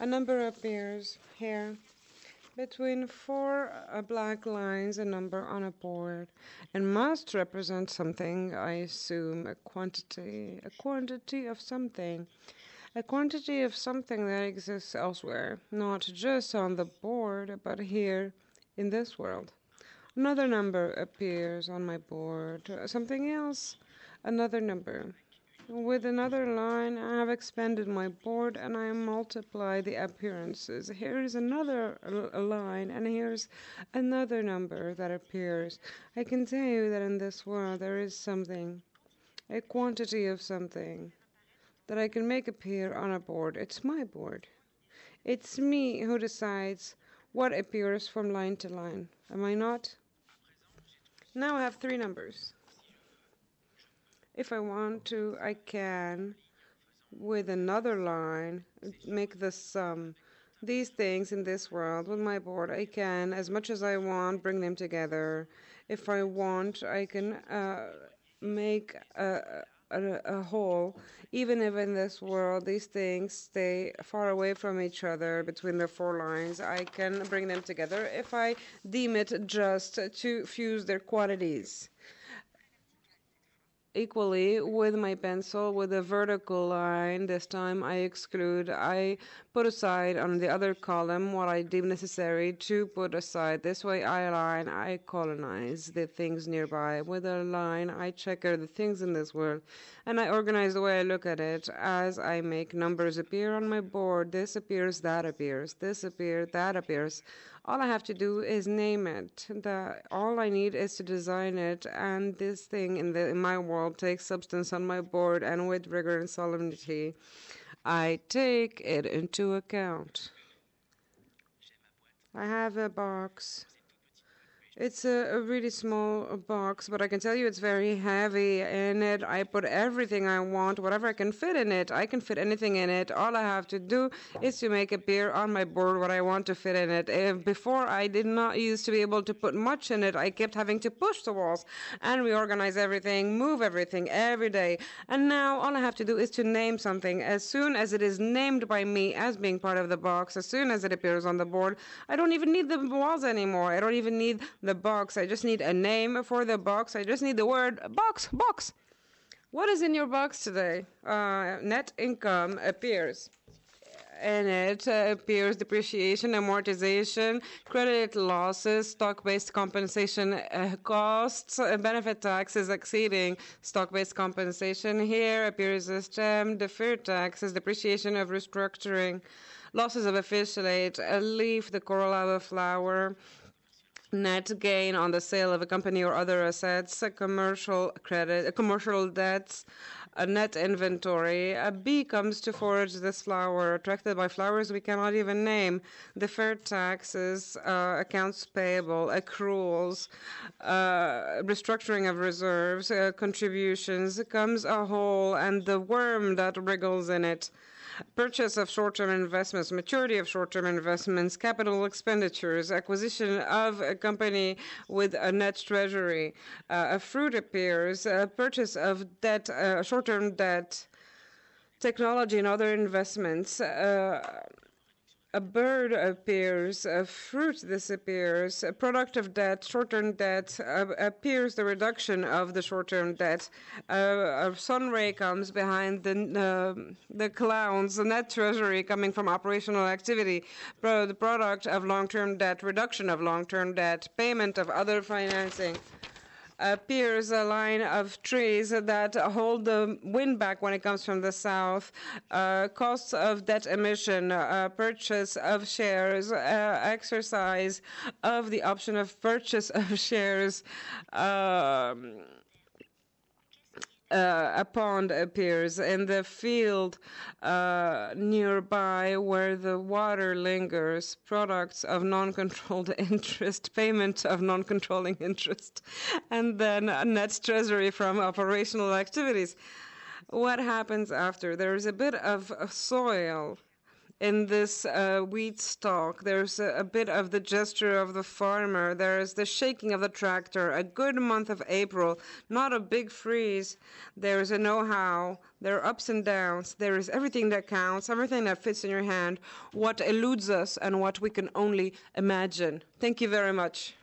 A number appears here. Between four uh, black lines, a number on a board, and must represent something, I assume, a quantity, a quantity of something, a quantity of something that exists elsewhere, not just on the board, but here in this world. Another number appears on my board, something else, another number. With another line, I have expanded my board and I multiply the appearances. Here is another line, and here's another number that appears. I can tell you that in this world there is something, a quantity of something, that I can make appear on a board. It's my board. It's me who decides what appears from line to line. Am I not? Now I have three numbers. If I want to, I can, with another line, make the sum. These things in this world with my board, I can, as much as I want, bring them together. If I want, I can uh, make a, a, a whole, even if in this world these things stay far away from each other between the four lines, I can bring them together if I deem it just to fuse their quantities equally with my pencil with a vertical line. This time I exclude, I put aside on the other column what I deem necessary to put aside. This way I align, I colonize the things nearby. With a line, I checker the things in this world and I organize the way I look at it as I make numbers appear on my board. This appears, that appears, this appears, that appears. All I have to do is name it. The, all I need is to design it, and this thing in, the, in my world takes substance on my board, and with rigor and solemnity, I take it into account. I have a box it's a, a, really small box, but I can tell you it's very heavy. In it, I put everything I want, whatever I can fit in it. I can fit anything in it. All I have to do is to make appear on my board what I want to fit in it. If before, I did not used to be able to put much in it. I kept having to push the walls and reorganize everything, move everything every day. And now all I have to do is to name something. As soon as it is named by me as being part of the box, as soon as it appears on the board, I don't even need the walls anymore. I don't even need the the box. I just need a name for the box. I just need the word box, box. What is in your box today? Uh, net income appears. In it uh, appears depreciation, amortization, credit losses, stock-based compensation uh, costs, uh, benefit taxes exceeding stock-based compensation. Here appears a stem, deferred taxes, depreciation of restructuring, losses of affiliate, a leaf, the of flower, net gain on the sale of a company or other assets, commercial credit, commercial debts, a net inventory. A bee comes to forage this flower, attracted by flowers we cannot even name. Deferred taxes, uh, accounts payable, accruals, uh, restructuring of reserves, uh, contributions. Comes a hole and the worm that wriggles in it purchase of short-term investments, maturity of short-term investments, capital expenditures, acquisition of a company with a net treasury. Uh, a fruit appears, purchase of debt, uh, short-term debt, technology and other investments. A bird appears, a fruit disappears, a product of debt, short-term debt uh, appears the reduction of the short-term debt. Uh, a sun ray comes behind the uh, the clouds, the net treasury coming from operational activity, the product of long-term debt, reduction of long-term debt, payment of other financing appears a line of trees that hold the wind back when it comes from the south, uh, costs of debt emission, uh, purchase of shares, uh, exercise of the option of purchase of shares. Um, uh, a pond appears in the field uh, nearby where the water lingers, products of non controlled interest, payment of non controlling interest, and then net treasury from operational activities. What happens after? There is a bit of soil in this uh, wheat stalk. There's a, a, bit of the gesture of the farmer. There's the shaking of the tractor. A good month of April, not a big freeze. There's a know how. There are ups and downs. There is everything that counts, everything that fits in your hand, what eludes us, and what we can only imagine. Thank you very much.